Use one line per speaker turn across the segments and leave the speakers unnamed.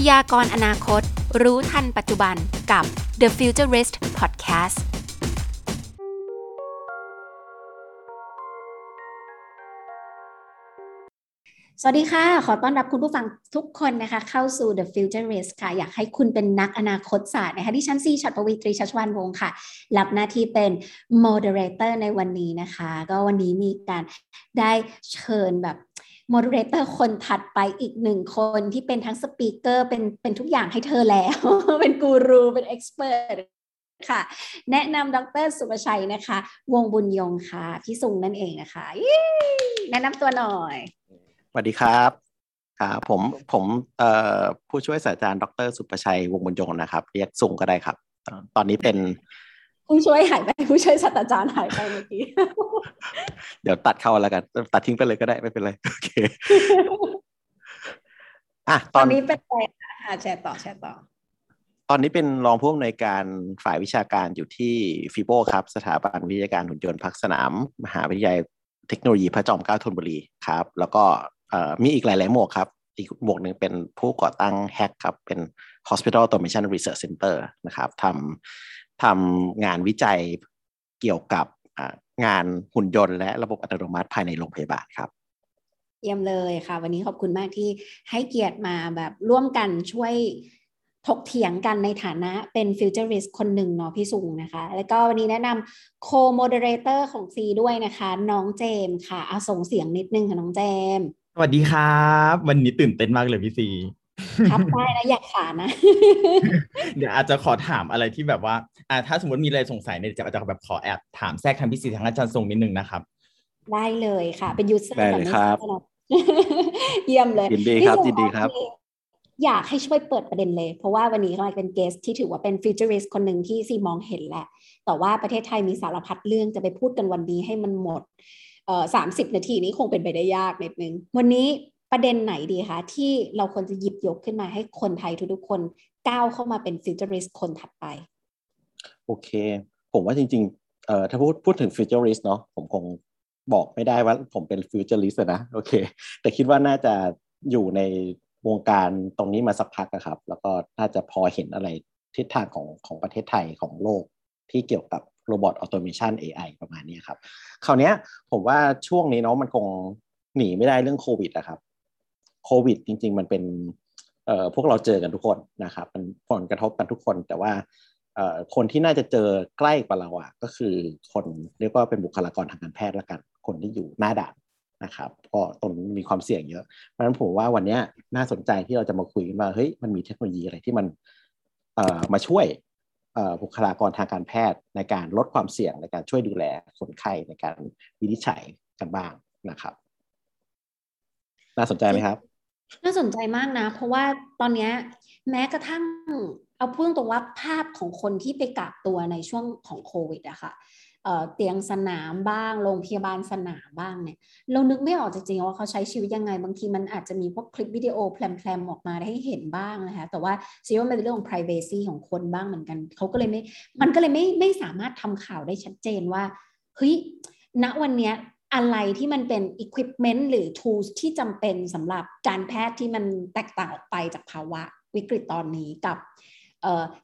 พยากรอนาคต รู้ทันปัจจุบันกับ The Futurist Podcast
สวัสดีค่ะ ขอต้อนรับคุณผู้ฟังทุกคนนะคะ เข้าสู่ The Futurist ค่ะ อยากให้คุณเป็นนักอนาคตศาสตร์นะคะที่ชั้นซีชัดปวีตรีชัชวานวงศ์ค่ะ รับหน้าที่เป็น Moderator ในวันนี้นะคะ ก็วันนี้มีการได้เชิญแบบ Moderator คนถัดไปอีกหนึ่งคนที่เป็นทั้งสปีกเกอร์เป็นเป็นทุกอย่างให้เธอแล้ว เป็นกูรูเป็นเอ็กซ์เพรสค่ะ แนะนำดรสุประชัยนะคะ วงบุญยงค่ะ พี่สุงนั่นเองนะคะยี่แนะนำตัวหน่อย
สวัสดีครับครับผมผมเอ่อผู้ช่วยศาสตราจารย์ ดร สุประชัยวงบุญยงนะครับ เรียกสุงก็ได้ครับ ตอนนี้เป็น
ผู้ช่วยหายไปผู้ช่วยศาสตราจารย์หายไปเมื่อกี้
เดี๋ยวตัดเข้าแล้วกัน ตัดทิ้งไปเลยก็ได้ไม่เป็นไรโอเคอะ
ตอนนี้เป็นอะไรคะแชร์ต่อแชร์ต่อ
ตอนนี้เป็นรองผู้อำนวยการฝ่ายวิชาการอยู่ที่ฟิโบครับ สถาบันวิทยาการหุ่นยนต์พักสนาม มหาวิทยาลัยเทคโนโลยีพระจอมเกล้าธนบุรีครับ แล้วก็มีอีกหลาย ๆ หมวกครับ อีกหมวกหนึ่งเป็นผู้ก่อตั้งแฮกครับ เป็น Hospital Automation Research Center นะครับทำ ทำงานวิจัยเกี่ยวกับงานหุ่นยนต์และระบบอัตโนมัติภายในโรงพยาบาลครับ
เยี่ยมเลยค่ะ วันนี้ขอบคุณมากที่ให้เกียรติมาแบบร่วมกันช่วยถกเถียงกันในฐานะเป็น futurist คนหนึ่งเนาะพี่ทรงนะคะ แล้วก็วันนี้แนะนำ co-moderator ของซีด้วยนะคะ น้องเจมค่ะเอาส่งเสียงนิดนึงค่ะน้องเจม
สวัสดีครับ วันนี้ตื่นเต้นมากเลยพี่ซี
ครับได้นะอยากขานะ
เดี๋ยวอาจจะขอถามอะไรที่แบบว่าอ่า ถ้าสมมติมีอะไรสงสัยเนี่ยจะอาจจะแบบขอแอบถามแทรกทางพี่ซีทางอาจารย์ทรงนิดนึงนะครับ
ได้เลยค่ะ เป็น user
ได้เลยครับ
เยี่ยมเลย
ยินดีครับยินดีครับ
อยากให้ช่วยเปิดประเด็นเลย เพราะว่าวันนี้เราเป็น guest ที่ถือว่าเป็น futurist คนหนึ่งที่ซีมองเห็นแหละ แต่ว่าประเทศไทยมีสารพัดเรื่องจะไปพูดกันวันนี้ให้มันหมดเอ่อสามสิบนาทีนี้คงเป็นไปได้ยากนิดนึง วันนี้ ประเด็นไหนดีคะที่เราควรจะหยิบยกขึ้นมาให้คนไทยทุกๆคนก้าวเข้ามาเป็น futurist คนถัดไป
โอเค ผมว่าจริงๆเอ่อถ้าพูดพูดถึง futurist เนาะผมคงบอกไม่ได้ว่าผมเป็น futurist นะโอเค แต่คิดว่าน่าจะอยู่ในวงการตรงนี้มาสักพักนะครับ แล้วก็น่าจะพอเห็นอะไรทิศทางของของประเทศไทยของโลกที่เกี่ยวกับ robot automation AI ประมาณนี้ครับ คราวนี้ผมว่าช่วงนี้เนาะมันคงหนีไม่ได้เรื่องโควิดนะครับ โควิดจริง ๆ มันเป็นเอ่อพวกเราเจอกันทุกคนนะครับมันผลกระทบกันทุกคน แต่ว่าเอ่อคนที่น่าจะเจอใกล้กว่าเราอะก็คือคนเรียกว่าเป็นบุคลากรทางการแพทย์ละกัน คนที่อยู่หน้าด่านนะครับก็ตรงมีความเสี่ยงเยอะเพราะฉะนั้นผมว่าวันนี้น่าสนใจที่เราจะมาคุยกันว่าเฮ้ยมันมีเทคโนโลยีอะไรที่มันเอ่อมาช่วยบุคลากรทางการแพทย์ในการลดความเสี่ยงในการช่วยดูแลคนไข้ในการวินิจฉัยกันบ้างนะครับ น่าสนใจไหมครับ
น่าสนใจมากนะ เพราะว่าตอนนี้แม้กระทั่งเอาพูดตรงว่าภาพของคนที่ไปกักตัวในช่วงของโควิดอะค่ะเตียงสนามบ้าง โรงพยาบาลสนามบ้างเนี่ย เรานึกไม่ออกจริงๆว่าเขาใช้ชีวิตยังไง บางทีมันอาจจะมีพวกคลิปวิดีโอแพลมๆออกมาให้เห็นบ้างนะคะ แต่ว่าซีว่ามันเป็นเรื่องของ privacy ของคนบ้างเหมือนกัน เขาก็เลยไม่ มันก็เลยไม่ไม่สามารถทำข่าวได้ชัดเจนว่า เฮ้ยณวันเนี้ย อะไรที่มันเป็น equipment หรือ tools ที่จำเป็นสำหรับการแพทย์ที่มันแตกต่างออกไปจากภาวะวิกฤตตอนนี้กับ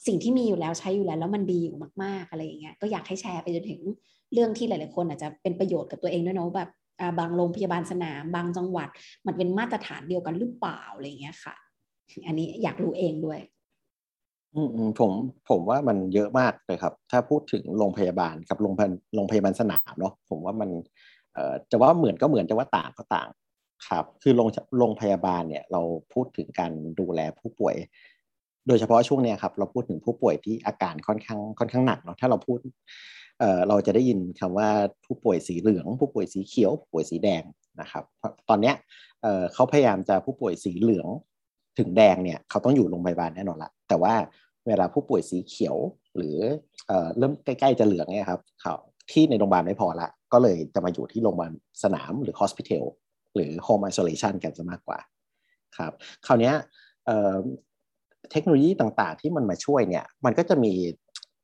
สิ่งที่มีอยู่แล้วใช้อยู่แล้ว แล้วมันดีอยู่มาก ๆ อะไรอย่างเงี้ยก็อยากให้แชร์ไปจนถึงเรื่องที่หลาย ๆ คนอาจจะเป็นประโยชน์กับตัวเองด้วยเนาะแบบบางโรงพยาบาลสนาม บางจังหวัด มันเป็นมาตรฐานเดียวกันหรือเปล่าอะไรเงี้ยค่ะ อันนี้อยากรู้เองด้วย
อืมผมผมว่ามันเยอะมากเลยครับ ถ้าพูดถึงโรงพยาบาลกับโรงพยาบาลสนามเนาะผมว่ามัน จะว่าเหมือนก็เหมือนจะว่าต่างก็ต่างครับ คือโรงโรงพยาบาลเนี่ยเราพูดถึงการดูแลผู้ป่วย โดยเฉพาะช่วงนี้ครับเราพูดถึงผู้ป่วยที่อาการค่อนข้างค่อนข้างหนักเนาะถ้าเราพูดเอ่อเราจะได้ยินคำว่าผู้ป่วยสีเหลือง ผู้ป่วยสีเขียวผู้ป่วยสีแดงนะครับ ตอนเนี้ยเอ่อเขาพยายามจะผู้ป่วยสีเหลืองถึงแดงเนี่ยเขาต้องอยู่โรงพยาบาลแน่นอนละแต่ว่าเวลาผู้ป่วยสีเขียวหรือเอ่อเริ่มใกล้ๆจะเหลืองเนี่ยครับเขาที่ในโรงพยาบาลไม่พอละ ก็เลยจะมาอยู่ที่โรงพยาบาลสนามหรือ hospital หรือ home isolation กันจะมากกว่าครับคราวนี้เทคโนโลยีต่างๆ ที่มันมาช่วยเนี่ยมันก็จะมี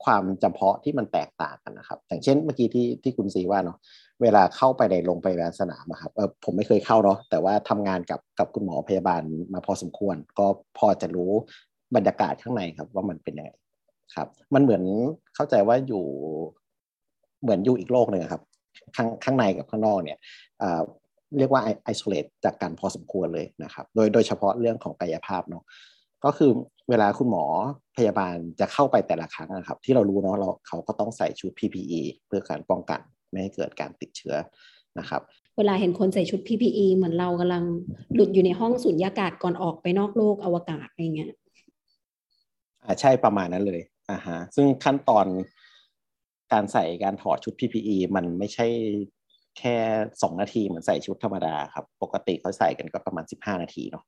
ความจำเพาะที่มันแตกต่างกันนะครับ อย่างเช่นเมื่อกี้ที่ที่คุณซีว่าเนาะเวลาเข้าไปในโรงพยาบาลสนามครับเออผมไม่เคยเข้าเนาะแต่ว่าทำงานกับกับคุณหมอพยาบาลมาพอสมควร ก็พอจะรู้บรรยากาศข้างในครับว่ามันเป็นยังไงครับ มันเหมือนเข้าใจว่าอยู่เหมือนอยู่อีกโลกหนึ่งครับ ข้างข้างในกับข้างนอกเนี่ยเรียกว่าไอโซเลตจากกันพอสมควรเลยนะครับ โดยโดยเฉพาะเรื่องของกายภาพเนาะก็คือเวลาคุณหมอพยาบาลจะเข้าไปแต่ละครั้งนะครับ ที่เรารู้เนาะเราเขาก็ต้องใส่ชุด PPE เพื่อการป้องกันไม่ให้เกิดการติดเชื้อนะครับ
เวลาเห็นคนใส่ชุด PPE เหมือนเรากำลังหลุดอยู่ในห้องสูญญากาศก่อนออกไปนอกโลกอวกาศอะไรเงี้ย
อ่าใช่ประมาณนั้นเลยอ่าฮะซึ่งขั้นตอน การใส่การถอดชุด PPE มันไม่ใช่แค่สองนาทีเหมือนใส่ชุดธรรมดาครับ ปกติเขาใส่กันก็ประมาณสิบห้านาทีเนาะ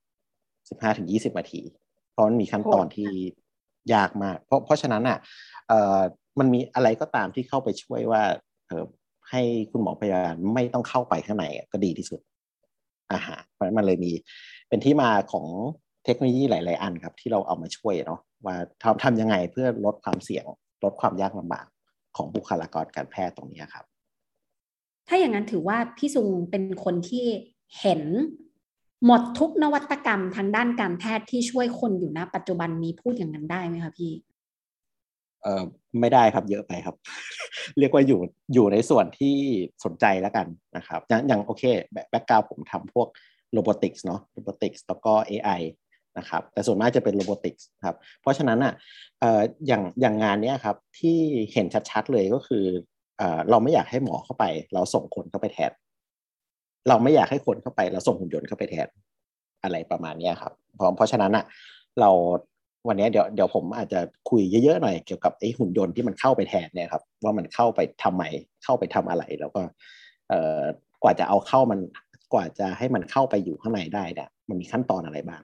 สิบห้าถึงยี่สิบนาที เพราะมันมีขั้นตอนที่ยากมาก เพราะเพราะฉะนั้นอะเอ่อมันมีอะไรก็ตามที่เข้าไปช่วยว่าเออให้คุณหมอพยาบาลไม่ต้องเข้าไปข้างในก็ดีที่สุดอาหารเพราะมันเลยมีเป็นที่มาของเทคโนโลยีหลาย ๆ อันครับ ที่เราเอามาช่วยเนาะว่าทำทำยังไงเพื่อลดความเสี่ยง ลดความยากลำบาก ของบุคลากรการแพทย์ตรงนี้ครับ
ถ้าอย่างนั้นถือว่าพี่ซุงเป็นคนที่เห็นหมดทุกนวัตกรรมทางด้านการแพทย์ที่ช่วยคนอยู่ณปัจจุบันนี้พูดอย่างนั้นได้ไหมคะพี่
เอ่อไม่ได้ครับเยอะไปครับ เรียกว่าอยู่อยู่ในส่วนที่สนใจแล้วกันนะครับอย่างอย่างโอเค background ผมทำพวก robotics เนาะ robotics แล้วก็ AI นะครับแต่ส่วนมากจะเป็น robotics ครับเพราะฉะนั้นอะอย่างอย่างงานเนี้ยครับที่เห็นชัดๆเลยก็คือเอเราไม่อยากให้หมอเข้าไป เราส่งคนเข้าไปแทน เราไม่อยากให้คนเข้าไป เราส่งหุ่นยนต์เข้าไปแทนอะไรประมาณนี้ครับเพราะเพราะฉะนั้นอะเราวันนี้เดี๋ยวเดี๋ยวผมอาจจะคุยเยอะๆหน่อยเกี่ยวกับไอ้หุ่นยนต์ที่มันเข้าไปแทนเนี่ยครับว่ามันเข้าไปทำไมเข้าไปทำอะไร แล้วก็เอ่อกว่าจะเอาเข้ามันกว่าจะให้มันเข้าไปอยู่ข้างในได้เนี่ยมันมีขั้นตอนอะไรบ้าง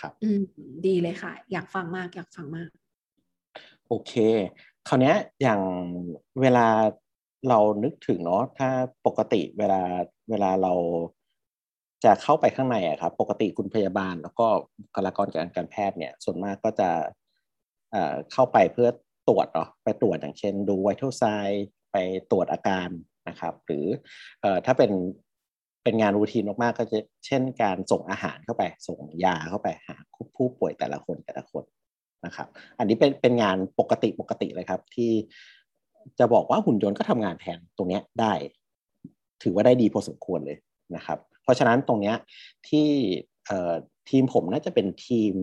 ครับ
อืมดีเลยค่ะ อยากฟังมาก อยากฟังมาก
โอเค คราวนี้อย่างเวลาเรานึกถึงเนาะถ้าปกติเวลาเวลาเราจะเข้าไปข้างในอะครับปกติคุณพยาบาล แล้วก็บุคลากรการการแพทย์เนี่ย ส่วนมากก็จะเข้าไปเพื่อตรวจเนาะไปตรวจอย่างเช่น ดูไวท์ไซด์ไปตรวจอาการนะครับ หรือถ้าเป็น เป็นงานรูทีนมากๆก็จะเช่นการส่งอาหารเข้าไป ส่งยาเข้าไปหาผู้ป่วยแต่ละคนแต่ละคนนะครับ อันนี้เป็นเป็นงานปกติปกติเลยครับ ที่จะบอกว่าหุ่นยนต์ก็ทำงานแทนตรงนี้ได้ ถือว่าได้ดีพอสมควรเลยนะครับ เพราะฉะนั้นตรงนี้ที่ทีมผมน่าจะเป็นทีม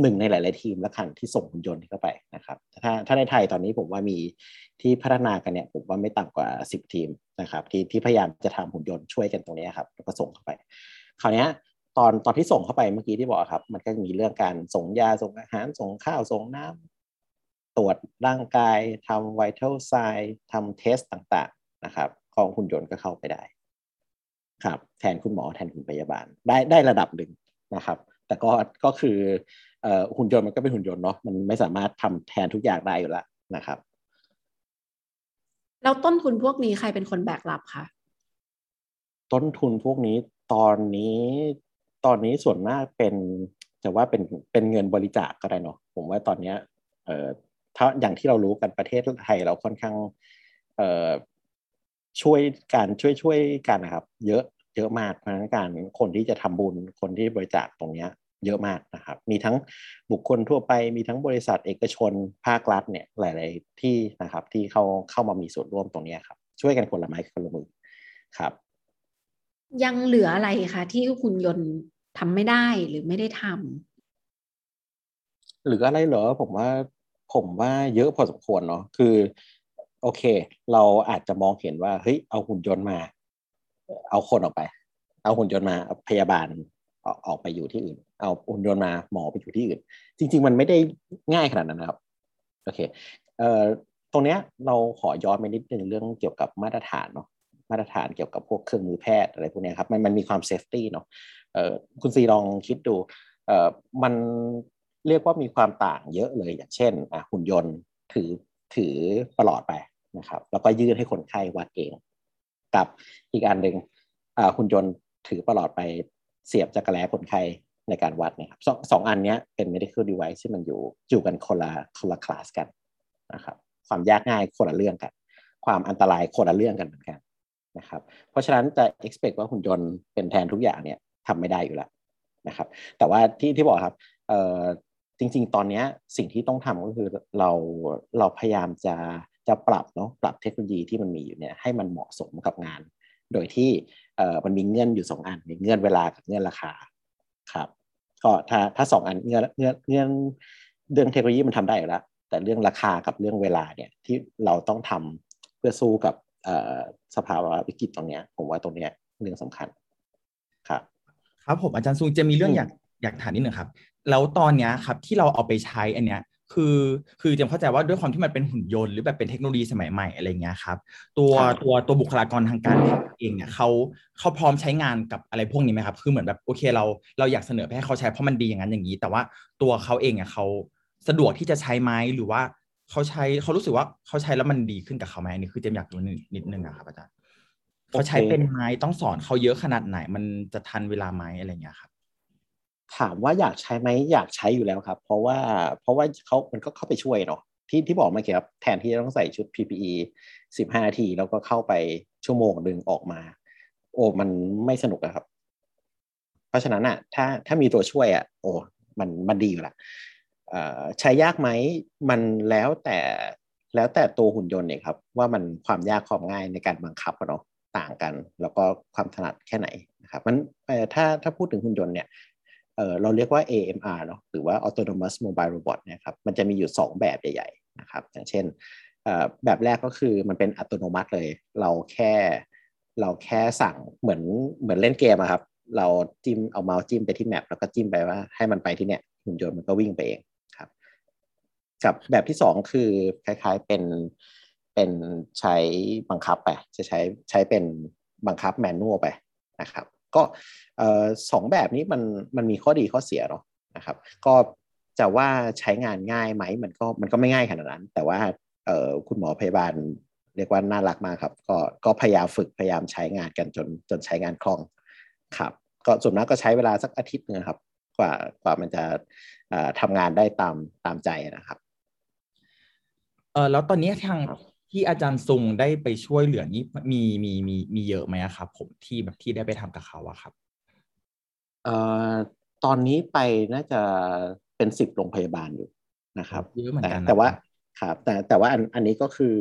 หนึ่งในหลาย ๆ ทีมละกันที่ส่งหุ่นยนต์เข้าไปนะครับ ถ้าถ้าในไทยตอนนี้ผมว่ามีที่พัฒนากันเนี่ยผมว่าไม่ต่ำกว่า 10 ทีมนะครับ ที่ที่พยายามจะทำหุ่นยนต์ช่วยกันตรงนี้ครับแล้วก็ส่งเข้าไป คราวนี้ตอนตอนที่ส่งเข้าไปเมื่อกี้ที่บอกครับ มันก็มีเรื่องการส่งยาส่งอาหารส่งข้าวส่งน้ำตรวจร่างกายทำไวท์เทลไซด์ทำเทสต่าง ๆ นะครับ ของหุ่นยนต์ก็เข้าไปได้ ครับ แทนคุณหมอแทนคุณพยาบาลได้ได้ระดับหนึ่งนะครับ แต่ก็ก็คือหุ่นยนต์มันก็เป็นหุ่นยนต์เนาะมันไม่สามารถทำแทนทุกอย่างได้อยู่แล้วนะครับ
แล้วต้นทุนพวกนี้ใครเป็นคนแบกรับคะ
ต้นทุนพวกนี้ตอนนี้ตอนนี้ส่วนมากเป็นจะว่าเป็นเป็นเงินบริจาคกก็ได้เนาะผมว่าตอนนี้เอ่อถ้าอย่างที่เรารู้กันประเทศไทยเราค่อนข้างเอ่อช่วยการช่วยช่วยกันนะครับ เยอะ เยอะมากเพราะนั้นการคนที่จะทำบุญคนที่บริจาคตรงนี้เยอะมากนะครับ มีทั้งบุคคลทั่วไป มีทั้งบริษัทเอกชน ภาครัฐเนี่ยหลาย ๆ ที่นะครับที่เขาเข้ามามีส่วนร่วมตรงนี้ครับ ช่วยกันคนละไม้คนละมือครับ
ยังเหลืออะไรคะที่คุณยนต์ทำไม่ได้หรือไม่ได้ทำ
หรืออะไรเหรอผมว่าผมว่าเยอะพอสมควรเนาะคือ โอเค เราอาจจะมองเห็นว่าเฮ้ยเอาหุ่นยนต์มา เอาคนออกไป เอาหุ่นยนต์มาพยาบาลออกไปอยู่ที่อื่น เอาหุ่นยนต์มาหมอไปอยู่ที่อื่น จริง ๆ มันไม่ได้ง่ายขนาดนั้นนะครับโอเคเอ่อตรงเนี้ยเราขอย้อนไปนิดนึงเรื่องเกี่ยวกับมาตรฐานเนาะมาตรฐานเกี่ยวกับพวกเครื่องมือแพทย์อะไรพวกนี้ครับมันมันมีความ safety เนาะเอ่อคุณซีลองคิดดูเอ่อมันเรียกว่ามีความต่างเยอะเลยอย่างเช่นอะหุ่นยนต์ถือถือประหลอดไปนะครับ แล้วก็ยื่นให้คนไข้วัดเอง กับอีกอันหนึ่งหุ่นยนต์ถือประหลอดไปเสียบจักรแล้คนไข้ในการวัดนะครับสองสองอันนี้เป็น medical device ที่มันอยู่อยู่กันคนละคนละคลาสกันนะครับความยากง่ายคนละเรื่องกัน ความอันตรายคนละเรื่องกันเหมือนกันนะครับเพราะฉะนั้นจะ expect ว่าหุ่นยนต์เป็นแทนทุกอย่างเนี่ยทำไม่ได้อยู่แล้วนะครับ แต่ว่าที่ที่บอกครับจริง ๆ ตอนนี้สิ่งที่ต้องทำก็คือเราเราพยายามจะ จะปรับเนาะปรับเทคโนโลยีที่มันมีอยู่เนี่ยให้มันเหมาะสมกับงาน โดยที่เอ่อมันมีเงื่อนอยู่สองอัน มีเงื่อนเวลากับเงื่อนราคาครับก็ถ้าถ้าสองอันเงื่อนเงื่อนเงื่อนเรื่องเทคโนโลยีมันทำได้อยู่แล้วแต่เรื่องราคากับเรื่องเวลาเนี่ยที่เราต้องทำเพื่อสู้กับสภาวะวิกฤตตรงเนี้ย ผมว่าตรงเนี้ยเรื่องสำคัญครับ
ครับผมอาจารย์ซุงจะมีเรื่องอยากอยากถามนิดหนึ่งครับ แล้วตอนเนี้ยครับที่เราเอาไปใช้อันเนี้ย คือคือจำเข้าใจว่าด้วยความที่มันเป็นหุ่นยนต์หรือแบบเป็นเทคโนโลยีสมัยใหม่อะไรเงี้ยครับ ตัวตัวตัวบุคลากรทางการแพทย์เองเนี่ยเขาเขาพร้อมใช้งานกับอะไรพวกนี้ไหมครับคือเหมือนแบบโอเคเราเราอยากเสนอให้เขาใช้เพราะมันดีอย่างนั้นอย่างนี้ แต่ว่าตัวเขาเองเนี่ยเขาสะดวกที่จะใช้ไหมหรือว่าเขาใช้เขารู้สึกว่าเขาใช้แล้วมันดีขึ้นกับเขาไหมนี่คือเจมอยากรู้นิดนึงนะครับอาจารย์เขาใช้เป็นไหมต้องสอนเขาเยอะขนาดไหน มันจะทันเวลาไหมอะไรเงี้ยครับ
ถามว่าอยากใช้ไหมอยากใช้อยู่แล้วครับ เพราะว่าเพราะว่าเขามันก็เข้าไปช่วยเนาะที่ที่บอกมื่อกี้ครับแทนที่จะต้องใส่ชุด PPE สิบห้านาที แล้วก็เข้าไปชั่วโมงหนึ่งออกมา โอ้มันไม่สนุกอะครับ เพราะฉะนั้นอะถ้าถ้ามีตัวช่วยอะโอ้มันมันดีอยู่ละใช้ยากไหมมันแล้วแต่แล้วแต่ตัวหุ่นยนต์เนี่ยครับ ว่ามันความยากความง่ายในการบังคับเนาะต่างกัน แล้วก็ความถนัดแค่ไหนนะครับมันถ้าถ้าพูดถึงหุ่นยนต์เนี่ย เออเราเรียกว่า AMR เนาะหรือว่า Autonomous Mobile Robot นะครับมันจะมีอยู่ 2 แบบใหญ่ๆนะครับอย่างเช่นแบบแรกก็คือมันเป็นอัตโนมัติเลย เราแค่เราแค่สั่งเหมือนเหมือนเล่นเกมอะครับ เราจิ้มเอาเมาส์จิ้มไปที่แมปแล้วก็จิ้มไปว่าให้มันไปที่เนี้ยหุ่นยนต์มันก็วิ่งไปเองครับ กับแบบที่สองคือคล้ายๆเป็นเป็นใช้บังคับไปจะใช้ใช้เป็นบังคับแมนนวลไปนะครับ ก็สองแบบนี้มันมันมีข้อดีข้อเสียเนาะนะครับ ก็จะว่าใช้งานง่ายไหมมันก็มันก็ไม่ง่ายขนาดนั้น แต่ว่าเออคุณหมอพยาบาลเรียกว่าน่ารักมากครับ ก็ก็พยายามฝึกพยายามใช้งานกันจนจนใช้งานคล่องครับ ก็ส่วนมากก็ใช้เวลาสักอาทิตย์นึงครับ กว่ากว่ามันจะทำงานได้ตามตามใจนะครับ
เออแล้วตอนนี้ทาง ที่อาจารย์ซุงได้ไปช่วยเหลือนี่มีมีมีมีเยอะไหมครับ ผมที่แบบที่ได้ไปทำกับเขาอะครับ
เอ่อตอนนี้ไปน่าจะเป็นสิบโรงพยาบาลอยู่นะครับ
เยอะเหมือนกัน
แต่ว่าครับแต่แต่ว่าอันอันนี้ก็คือ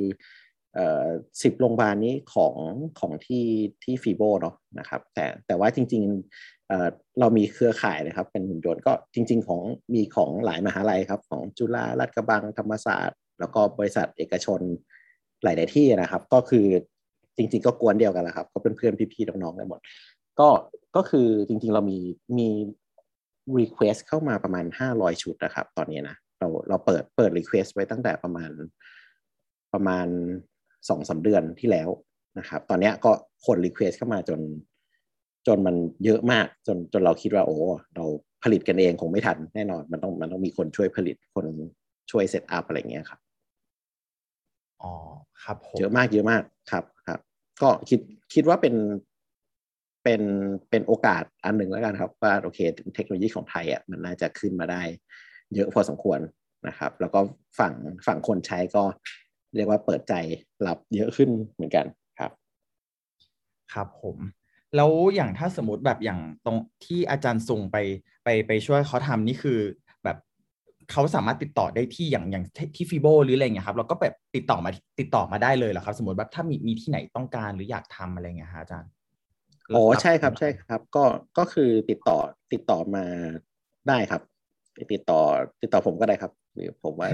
เอ่อสิบโรงพยาบาลนี้ของของที่ที่ฟีโบเนาะนะครับแต่แต่ว่าจริงๆเอ่อเรามีเครือข่ายนะครับ เป็นหุ่นยนต์ก็จริง ๆ ของมีของหลายมหาลัยครับ ของจุฬาลาดกระบังธรรมศาสตร์ แล้วก็บริษัทเอกชน หลาย ๆ ที่นะครับ ก็คือจริง ๆ ก็กวนเดียวกันแหละครับ ก็เป็นเพื่อนพี่ๆน้องๆกันหมด ก็ก็คือจริง ๆ เรามีมี request เข้ามาประมาณ 500 ชุดนะครับ ตอนนี้นะเราเราเปิดเปิด request ไว้ตั้งแต่ประมาณประมาณสองสาเดือนที่แล้วนะครับ ตอนนี้ก็คน request เข้ามาจน จนมันเยอะมากจนจนเราคิดว่าโอ้เราผลิตกันเองคงไม่ทันแน่นอนมันต้องมันต้องมีคนช่วยผลิตคนช่วยเซตอัพอะไรเงี้ยครับ
อ๋อครับ
เยอะมากเยอะมากครับครับ ก็คิดคิดว่าเป็นเป็นเป็นโอกาสอันหนึ่งแล้วกันครับ ว่าโอเคเทคโนโลยีของไทยอะมันน่าจะขึ้นมาได้ เยอะพอสมควรนะครับ แล้วก็ฝั่งฝั่งคนใช้ก็เรียกว่าเปิดใจรับเยอะขึ้นเหมือนกันครับ
ครับผมแล้วอย่างถ้าสมมติแบบอย่างตรงที่อาจารย์ส่งไปไปไปช่วยเขาทำนี่คือแบบ เขาสามารถติดต่อได้ที่อย่างอย่างที่ฟีโบหรืออะไรเงี้ยครับเราก็แบบติดต่อมาติดต่อมาได้เลยเหรอครับ สมมติแบบถ้ามีมีที่ไหนต้องการหรืออยากทำอะไรเงี้ยฮะอาจารย์
อ๋อใช่ครับใช่ครับ ก็ก็คือติดต่อติดต่อมาได้ครับ ติดต่อติดต่อผมก็ได้ครับหรือผมว่า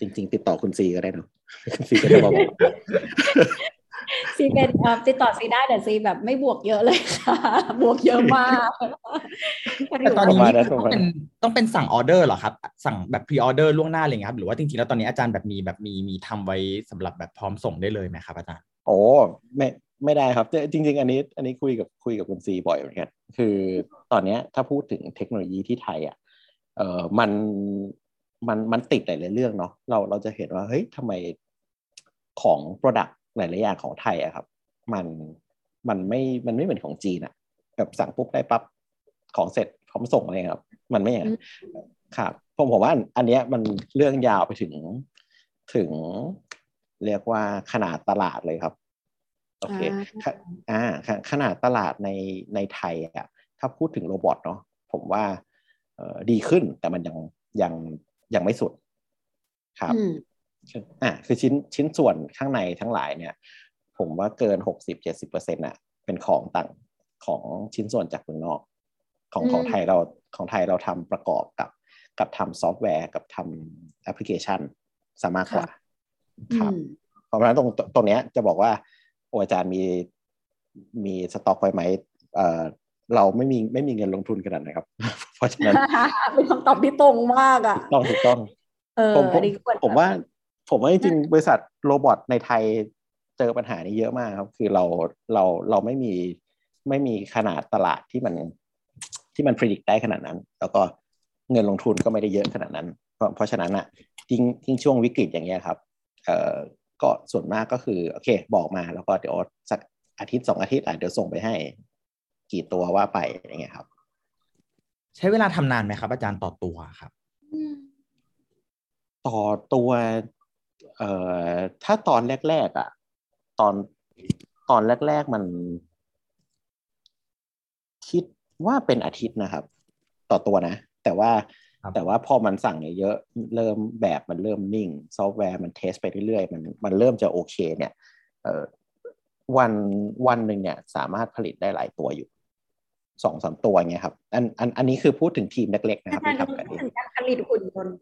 จริง ๆ ติดต่อคุณซีก็ได้เนาะคุณซีก็จะบอก
ซีเป็นติดต่อซีได้แต่ซีแบบไม่บวกเยอะเลยค่ะ บวกเยอะมาก
แต่ตอนนี้ต้องเป็นต้องเป็นสั่งออเดอร์เหรอครับ สั่งแบบ pre-order ล่วงหน้าอะไรเงี้ยครับหรือว่าจริงๆแล้วตอนนี้อาจารย์แบบมีแบบมีมีทำไว้สำหรับแบบพร้อมส่งได้เลยไหมครับอาจารย์
โอ้ไม่ไม่ได้ครับจริง ๆ อันนี้อันนี้คุยกับคุยกับคุณซีบ่อยเหมือนกันคือตอนนี้ถ้าพูดถึงเทคโนโลยีที่ไทยอะเออมันมันมันติดหลายๆเรื่องเนาะเราเราจะเห็นว่าเฮ้ยทำไมของ Product หลายๆอย่างของไทยอะครับ มันมันไม่มันไม่เหมือนของจีนอะแบบสั่งปุ๊บได้ปั๊บของเสร็จพร้อมส่งอะไรครับ มันไม่อย่างนั้นครับผมผมว่าอันเนี้ยมันเรื่องยาวไปถึงถึงเรียกว่าขนาดตลาดเลยครับโอเค
อ่า
ค่ะอ่าขขนาดตลาดในในไทยอะถ้าพูดถึง robot เนาะผมว่าเออดีขึ้นแต่มันยังยังยังไม่สุด ครับ
อืม
อะคือชิ้นชิ้นส่วนข้างในทั้งหลายเนี่ย ผมว่าเกินหกสิบเจ็ดสิบเปอร์เซ็นต์อะเป็นของต่างของชิ้นส่วนจากเมืองนอก ของ
อืม
ของไทยเราของไทยเราทำประกอบกับกับทำซอฟต์แวร์กับทำแอปพลิเคชันซะมากกว่า ครับ
อืม
เพราะฉะนั้นตรงตรงเนี้ยจะบอกว่าโออาจารย์มีมีสต็อกไว้ไหมเอ่อเราไม่มีไม่มีเงินลงทุนขนาดนั้นครับ เพราะฉะนั้น
เป็นคำตอบที่ตรงมากอะ
ต้องถูกต้อง
เออ
ผมผ
อั
ม
นนี้ควร
ผมว่า ผมว่าจริงๆบริษัทโรบอทในไทยเจอปัญหานี้เยอะมากครับ คือเราเราเราไม่มีไม่มีขนาดตลาดที่มันที่มันพิจิตได้ขนาดนั้น แล้วก็เงินลงทุนก็ไม่ได้เยอะขนาดนั้น เพราะเพราะฉะนั้นอะยิ่งยิ่งช่วงวิกฤตอย่างเงี้ยครับเอ่อก็ส่วนมากก็คือโอเค บอกมาแล้วก็เดี๋ยวสักอาทิตย์สองอาทิตย์อะเดี๋ยวส่งไปให้ กี่ตัวว่าไปอย่างเงี้ยครับ
ใช้เวลาทำนานไหมครับ อาจารย์ต่อตัวครับ
อืม
ต่อตัว เอ่อถ้าตอนแรกๆอะ ตอนตอนแรก ๆมัน คิดว่าเป็นอาทิตย์นะครับ ต่อตัวนะ แต่ว่า
ครับ
แต่ว่าพอมันสั่งเยอะๆเริ่มแบบมันเริ่มนิ่ง ซอฟต์แวร์มัน test ไปเรื่อยๆมันมันเริ่มจะโอเค เนี่ยเอ่อวันวันหนึ่งเนี่ย สามารถผลิตได้หลายตัวอยู่สองสามตัวเงี้ยครับ อันอันอันนี้คือพูดถึงทีมเล็กๆนะครับอา
จาร
ที่ทำกันเอง
ถึงการผลิตหุ่นยนต์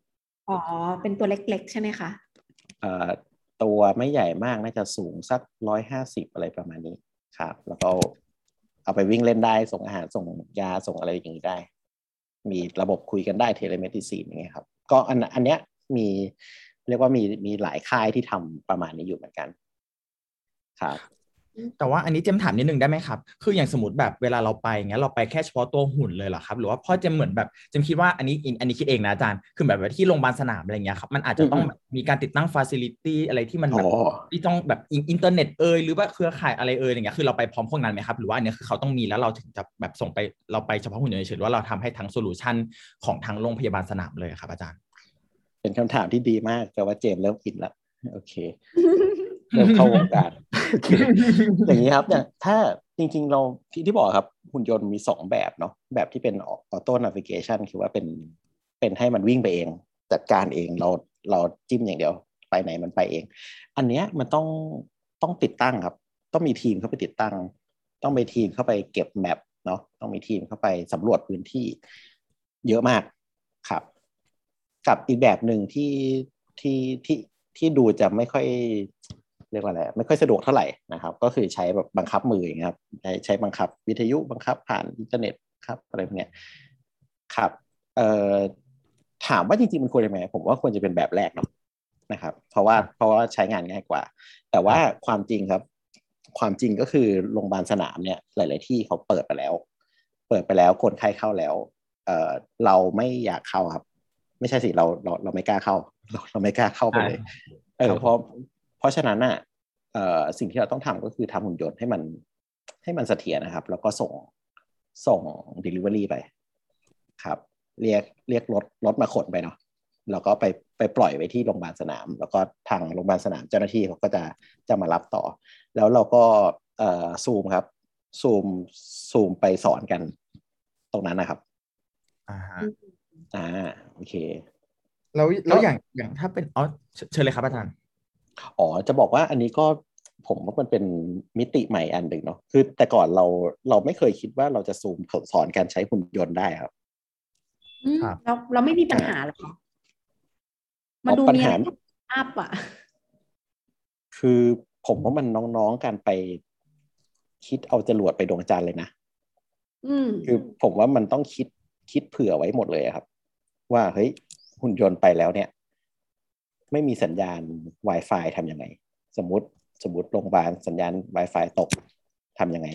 อ๋อ เป็นตัวเล็ก ๆ ใช่ไหมคะ
เอ่อ ตัวไม่ใหญ่มากน่าจะสูงสักร้อยห้าสิบอะไรประมาณนี้ครับ แล้วก็เอาไปวิ่งเล่นได้ส่งอาหารส่งยาส่งอะไรอย่างนี้ได้ มีระบบคุยกันได้ telemedicine อย่างเงี้ยครับ ก็อันอันเนี้ยมีเรียกว่ามีมีหลายค่ายที่ทำประมาณนี้อยู่เหมือนกัน ครับ
แต่ว่าอันนี้เจมถามนิดนึงได้ไหมครับ คืออย่างสมมติแบบเวลาเราไปอย่างเงี้ยเราไปแค่เฉพาะตัวหุ่นเลยเหรอครับ หรือว่าพ่อเจมเหมือนแบบเจมคิดว่าอันนี้อันนี้คิดเองนะอาจารย์ คือแบบว่าที่โรงพยาบาลสนามอะไรเงี้ยครับ มันอาจจะต้อง
อืม
แบบมีการติดตั้งฟ a ซิลิตี้อะไรที่มันแบบ
อ๋อ
ที่ต้องแบบอินอินเทอร์เน็ตเอยหรือว่าเครือข่ายอะไรเอยอย่างเงี้ย คือเราไปพร้อมพวกนั้นไหมครับ หรือว่าอันเนี้ยคือเขาต้องมีแล้วเราถึงจะแบบส่งไปเราไปเฉพาะหุ่นยนต์เฉยๆหรือว่าเราทำให้ทั้ง solution ของทางโรงพยาบาลสนามเลยครับ อาจารย์
เป็นคำถามที่ดีมากแต่ว่าเจมส์เริ่ม in แล้วโอเค เริ่มเข้าวงการโอเคอย่างนี้ครับอย่างถ้าจริง ๆ เราที่ที่บอกครับหุ่นยนต์มีสองแบบเนาะแบบที่เป็น auto navigation คือว่าเป็นเป็นให้มันวิ่งไปเอง จัดการเองเราเราจิ้มอย่างเดียว ไปไหนมันไปเอง อันเนี้ยมันต้องต้องติดตั้งครับ ต้องมีทีมเข้าไปติดตั้ง ต้องมีทีมเข้าไปเก็บ map เนาะต้องมีทีมเข้าไปสำรวจพื้นที่เยอะมากครับ กับอีกแบบหนึ่งที่ที่ที่ที่ดูจะไม่ค่อย เรียกว่าอะไรไม่ค่อยสะดวกเท่าไหร่นะครับ ก็คือใช้แบบบังคับมืออย่างเงี้ยครับใช้ใช้บังคับวิทยุบังคับผ่านอินเทอร์เน็ตครับอะไรพวกเนี้ยครับเอ่อถามว่าจริงๆมันควรจะไหมผมว่าควรจะเป็นแบบแรกเนาะนะครับ เพราะว่าเพราะว่าใช้งานง่ายกว่า แต่ว่าความจริงครับ ความจริงก็คือโรงพยาบาลสนามเนี่ย หลาย ๆ ที่เขาเปิดไปแล้ว เปิดไปแล้วคนไข้เข้าแล้ว เอ่อเราไม่อยากเข้าครับ ไม่ใช่สิเราเราเราไม่กล้าเข้า เราเราไม่กล้าเข้าไปเลยเอ
ครั
อบ
ผม
เพราะเพ ราะฉะนั้นน่ะเอ่อสิ่งที่เราต้องทำก็คือทำหุ่นยนต์ให้มันให้มันเสถียรนะครับ แล้วก็ส่งส่ง Delivery ไป ครับ เรียกเรียกรถรถมาขนไปเนาะแล้วก็ไปไปปล่อยไว้ที่โรงพยาบาลสนาม แล้วก็ทางโรงพยาบาลสนามเจ้าหน้าที่เขาก็จะจะมารับต่อ แล้วเราก็เอ่อซูมครับ ซูมซูมไปสอนกัน ตรงนั้นนะครับ
อ่าฮะ
อ่าโอเค
แล้วแล้วอย่างอย่างถ้าเป็นอ๋อเชิเชิญเลยครับอาจารย์
อ๋อจะบอกว่าอันนี้ก็ผมว่ามันเป็นมิติใหม่อันหนึ่งเนาะคือแต่ก่อนเราเราไม่เคยคิดว่าเราจะซูมสอนการใช้หุ่นยนต์ได้ครับ
อืม
ครับ
เราเราไม่มีปัญหาหรอกมันดู
ปัญ
มีอะ
หา
ไรอัพอะ
คือผมว่ามันน้องๆกันไปคิดเอาจรวดไปดวงจันทร์เลยนะ
อืม
คือผมว่ามันต้องคิดคิดเผื่อไว้หมดเลยอะครับ ว่าเฮ้ยหุ่นยนต์ไปแล้วเนี่ย ไม่มีสัญญาณ Wi-Fi ทำยังไง สมมติสมมติโรงพยาบาลสัญญาณ Wi-Fi ตกทำยังไง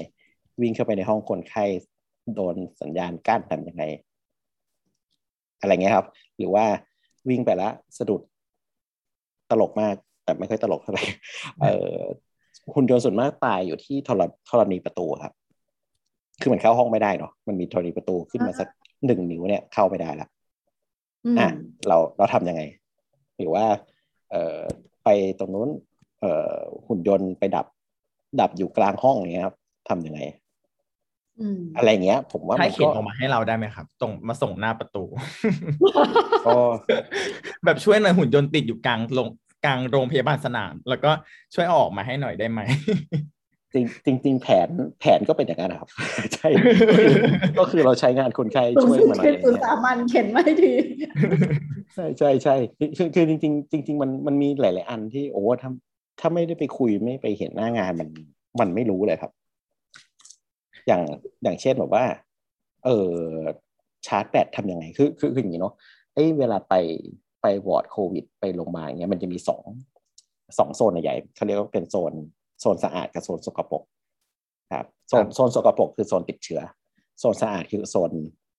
วิ่งเข้าไปในห้องคนไข้โดนสัญญาณกั้นทำยังไง อะไรเงี้ยครับ หรือว่าวิ่งไปแล้วสะดุดตลกมาก แต่ไม่ค่อยตลกเท่าไหร่เออหุ่นยนต์ส่วนมากตายอยู่ที่ธรธรณีประตูครับ คือมันเข้าห้องไม่ได้เนาะมันมีธรณีประตูขึ้นมาสักหนึ่งนิ้วเนี่ยเข้าไม่ได้ละ
อืม
อะเราเราทำยังไง หรือว่าเอ่อไปตรงนู้นเอ่อหุ่นยนต์ไปดับ ดับอยู่กลางห้องอย่างเงี้ยครับทำยังไง
อืม
อะไรเงี้ย ผมว่า
ให้
มัน
เขียน
ก็
ออกมาให้เราได้ไหมครับตรงมาส่งหน้าประตู
ก็
แบบช่วยหน่อยหุ่นยนต์ติดอยู่กลางโรงกลางโรงพยาบาลสนาม แล้วก็ช่วยเอาออกมาให้หน่อยได้ไหม
จริงจริงๆแผนแผนก็เป็นอย่างนั้นนะครับ ใช่ก็คือเราใช้งานคนไข้
สูง
ช่วย
สุด
มาหน่อ
คื
ย
อ
อะไร
สุ
เงี้ย
สามันเข็นไม่ที
ใช่ใช่ใช่คือคือจริงๆจริง ๆ มันมันมีหลาย ๆ อันที่โอ้ถ้าถ้าไม่ได้ไปคุยไม่ไปเห็นหน้างานมันมันไม่รู้เลยครับ อย่างอย่างเช่นแบบว่า เออชาร์จแบตทำยังไงคือคือคืออย่างนี้เนาะไอ้เวลาไปไปวอร์ดโควิด ไปโรงพยาบาลเงี้ยมันจะมีสองสองโซนใหญ่ๆเขาเรียกว่าเป็นโซน โซนสะอาดกับโซนสกปรกครับโซนโซนสกปรกคือโซนติดเชื้อ โซนสะอาดคือโซน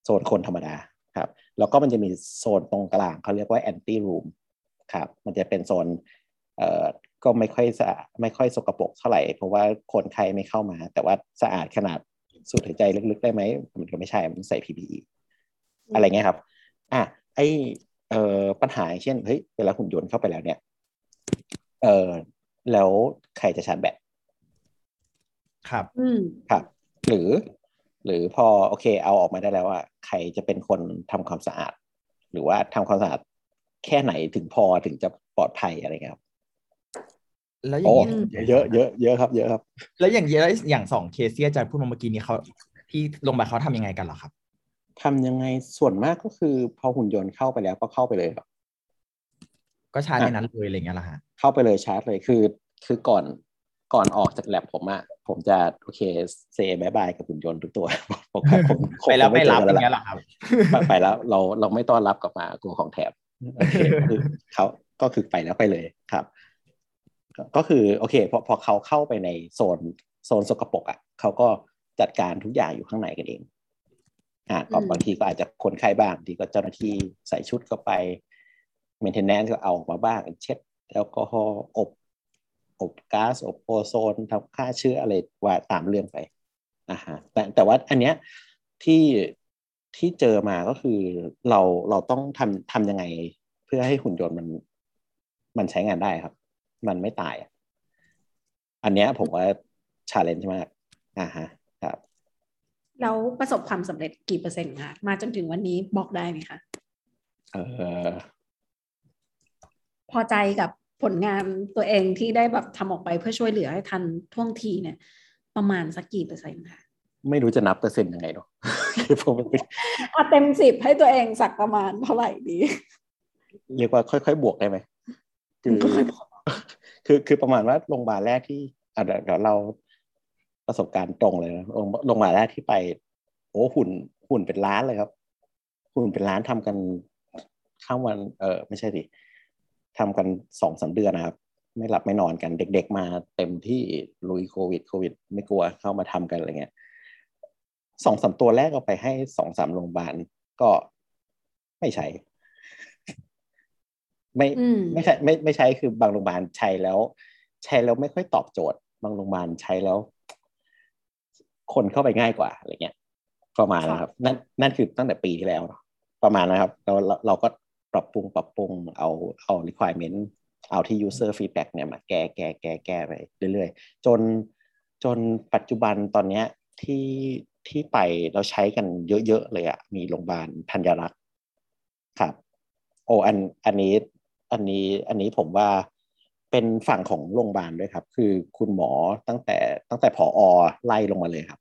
โซนคนธรรมดาครับแล้วก็มันจะมีโซนตรงกลางเขาเรียกว่าแอนตี้รูมครับมันจะเป็นโซนเอ่อก็ไม่ค่อยสะอาดไม่ค่อยสกปรกเท่าไหร่ เพราะว่าคนไข้ไม่เข้ามา แต่ว่าสะอาดขนาดสูดหายใจลึกๆได้ไหมมันก็ไม่ใช่มันใส่ PPE อะไรเงี้ยครับอะไอเอ่อปัญหาอย่างเช่นเฮ้ยเวลาหุ่นยนต์เข้าไปแล้วเนี่ยเออ แล้วใครจะชาร์จแบต
ครับ
อืม
ครับ หรือ หรือพอโอเค เอาออกมาได้แล้วว่าใครจะเป็นคนทำความสะอาด หรือว่าทำความสะอาดแค่ไหนถึงพอถึงจะปลอดภัยอะไรเงี้ยครับ
แล้วอย่า
โอ้
งนี้
เยอะเยอะเยอะครับ เยอะครับ
แล้วอย่างนี้แล้วอย่างสองเคสที่อาจารย์พูดมาเมื่อกี้นี้เขาที่โรงพยาบาลเขาทำยังไงกันเหรอครับ
ทำยังไงส่วนมากก็คือ พอหุ่นยนต์เข้าไปแล้วก็เข้าไปเลยครับ
ก็ชาร์จในนั้นเลยอะไรอย่างเงี้ยเหรอฮะ
เข้าไปเลยชาร์จเลยคือ คือก่อนก่อนออกจากแลบผมอะผมจะโอเคเซบายบายกับหุ่นยนต์ทุกตัวผมว่าผมคง
ไปแล้ว
คง
ไป
เจ
รับ
กั
อย่าง
แล้
เงี้
ว
ยเหรอครับ
ไปไปแล้วเราเราไม่ต้อนรับกลับมากลัวของแถมโอเคคือเขาก็คือไปแล้วไปเลยครับก็ก็คือโอเคพอพอเขาเข้าไปในโซนโซนสกปรกอะเขาก็จัดการทุกอย่างอยู่ข้างในกันเองอ่าก็
อืม
บางทีก็อาจจะคนไข้บ้างบางทีก็เจ้าหน้าที่ใส่ชุดเข้าไป เมนเทนแนนซ์ก็เอาออกมาบ้างเช็ดแอลกอฮอล์อบอบก๊าซอบโอโซนทำฆ่าเชื้ออะไรว่าตามเรื่องไปอ่าฮะแต่แต่ว่าอันเนี้ยที่ที่เจอมาก็คือเราเราต้องทำทำยังไง เพื่อให้หุ่นยนต์มันมันใช้งานได้ครับ มันไม่ตายอะอันเนี้ยผมว่าชาเลนจ์มากอ่าฮะครับ
แล้วประสบความสำเร็จกี่เปอร์เซ็นต์คะมาจนถึงวันนี้บอกได้ไหมคะ
เออ
พอใจกับผลงานตัวเองที่ได้แบบทำออกไปเพื่อช่วยเหลือให้ทันท่วงทีเนี่ย ประมาณสักกี่เปอร์เซ็นต์คะ
ไม่รู้จะนับเปอร์เซ็นต์ยังไงเนาะคือผมเป็น
อะเต็มสิบให้ตัวเองสักประมาณเท่าไหร่ดี
เรียกว่าค่อยๆบวกได้ไหมคือ
ค่อยๆบวก
คือคือประมาณว่าโรงพยาบาลแรกที่อะเดี๋ยวเดี๋ยวเราประสบการณ์ตรงเลยนะโรงโรงพยาบาลแรกที่ไปโอ้หุ่นหุ่นเป็นล้านเลยครับ หุ่นเป็นล้านทำกันข้ามวัน เออไม่ใช่ดิ ทำกันสองสามเดือนนะครับ ไม่หลับไม่นอนกันเด็ก ๆ มาเต็มที่ลุยโควิดโควิด ไม่กลัวเข้ามาทำกันอะไรเงี้ยสองสามตัวแรกเอาไปให้สองสามโรงพยาบาลก็ไม่ใช้ ไม่
อืม
ไม่ใช่ไม่ไม่ใช้คือบางโรงพยาบาลใช้แล้ว ใช้แล้วไม่ค่อยตอบโจทย์ บางโรงพยาบาลใช้แล้ว คนเข้าไปง่ายกว่าอะไรเงี้ยประมาณนะครับ นั่นนั่นคือตั้งแต่ปีที่แล้วเนอะประมาณนะครับ เราเราเราก็ ปรับปรุงปรับปรุงเอาเอา requirement เอาที่ user feedback เนี่ยมาแก้แก้แก้แก้ไปเรื่อยๆ จนจนปัจจุบันตอนเนี้ยที่ที่ไปเราใช้กันเยอะๆเลยอะมีโรงพยาบาลธัญรักษ์ครับโอ้อันอันนี้อันนี้อันนี้ผมว่าเป็นฝั่งของโรงพยาบาลด้วยครับ คือคุณหมอตั้งแต่ตั้งแต่ผอไล่ลงมาเลยครับ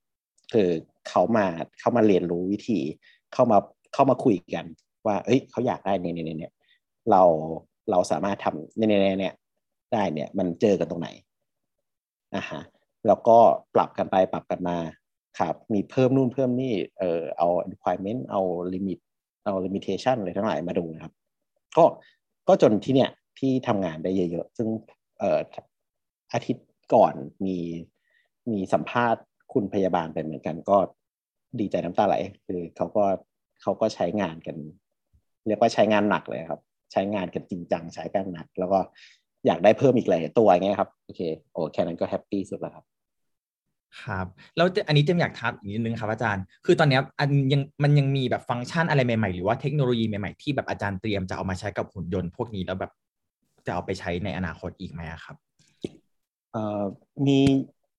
คือเขามาเข้ามาเรียนรู้วิธีเข้ามาเข้ามาคุยกัน ว่า เอ้ยเขาอยากได้เนี่ยเนี่ยเนี่ยเราเราสามารถทำเนี่ยเนี่ยเนี่ยได้เนี่ยมันเจอกันตรงไหนนะฮะแล้วก็ปรับกันไปปรับกันมาครับมีเพิ่มนู่นเพิ่มนี่เออเอา requirement เอา limit เอา limitation อะไรทั้งหลายมาดูนะครับ ก็ก็จนที่เนี่ยที่ทำงานได้เยอะๆ ซึ่งเอ่ออาทิตย์ก่อนมีมีสัมภาษณ์คุณพยาบาลไปเหมือนกันก็ดีใจน้ำตาไหล คือเขาก็เขาก็ใช้งานกัน เรียกว่าใช้งานหนักเลยครับ ใช้งานกันจริงจังใช้กันหนัก แล้วก็อยากได้เพิ่มอีกหลายตัวอย่างเงี้ยครับโอเคโอ้แค่นั้นก็แฮปปี้สุดแล้วครับ
ครับแล้วเจอันนี้เจมอยากถามอีกนิดนึงครับอาจารย์ คือตอนเนี้ยอันยังมันยังมีแบบฟังก์ชันอะไรใหม่ๆ หรือว่าเทคโนโลยีใหม่ๆ ที่แบบอาจารย์เตรียมจะเอามาใช้กับหุ่นยนต์พวกนี้แล้วแบบจะเอาไปใช้ในอนาคตอีกไหมอะครับ
เอ่อมี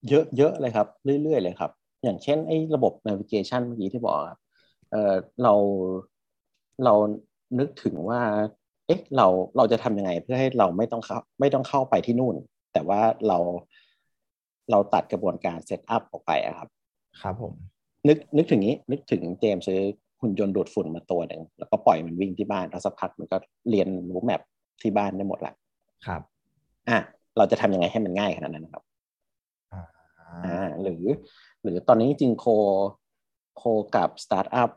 เยอะเยอะเลยครับ เรื่อยๆเลยครับ อย่างเช่นไอ้ระบบ navigation เมื่อกี้ที่บอกครับเออเราเรา นึกถึงว่า เอ๊ะเราเราจะทำยังไง เพื่อให้เราไม่ต้องเข้าไม่ต้องเข้าไปที่นู่น แต่ว่าเราเราตัดกระบวนการ set up ออกไปอะครับ
ครับผม
นึกนึกถึงนี้ นึกถึงเจมส์ซื้อหุ่นยนต์ดูดฝุ่นมาตัวหนึ่งแล้วก็ปล่อยมันวิ่งที่บ้านแล้วสักพักมันก็เรียนรู้ map ที่บ้านได้หมดละ
ครับ
อะเราจะทำยังไงให้มันง่ายขนาดนั้นนะครับ
อ่า
อ่าหรือ หรือตอนนี้จริงๆ co co กับสตาร์ทอัพ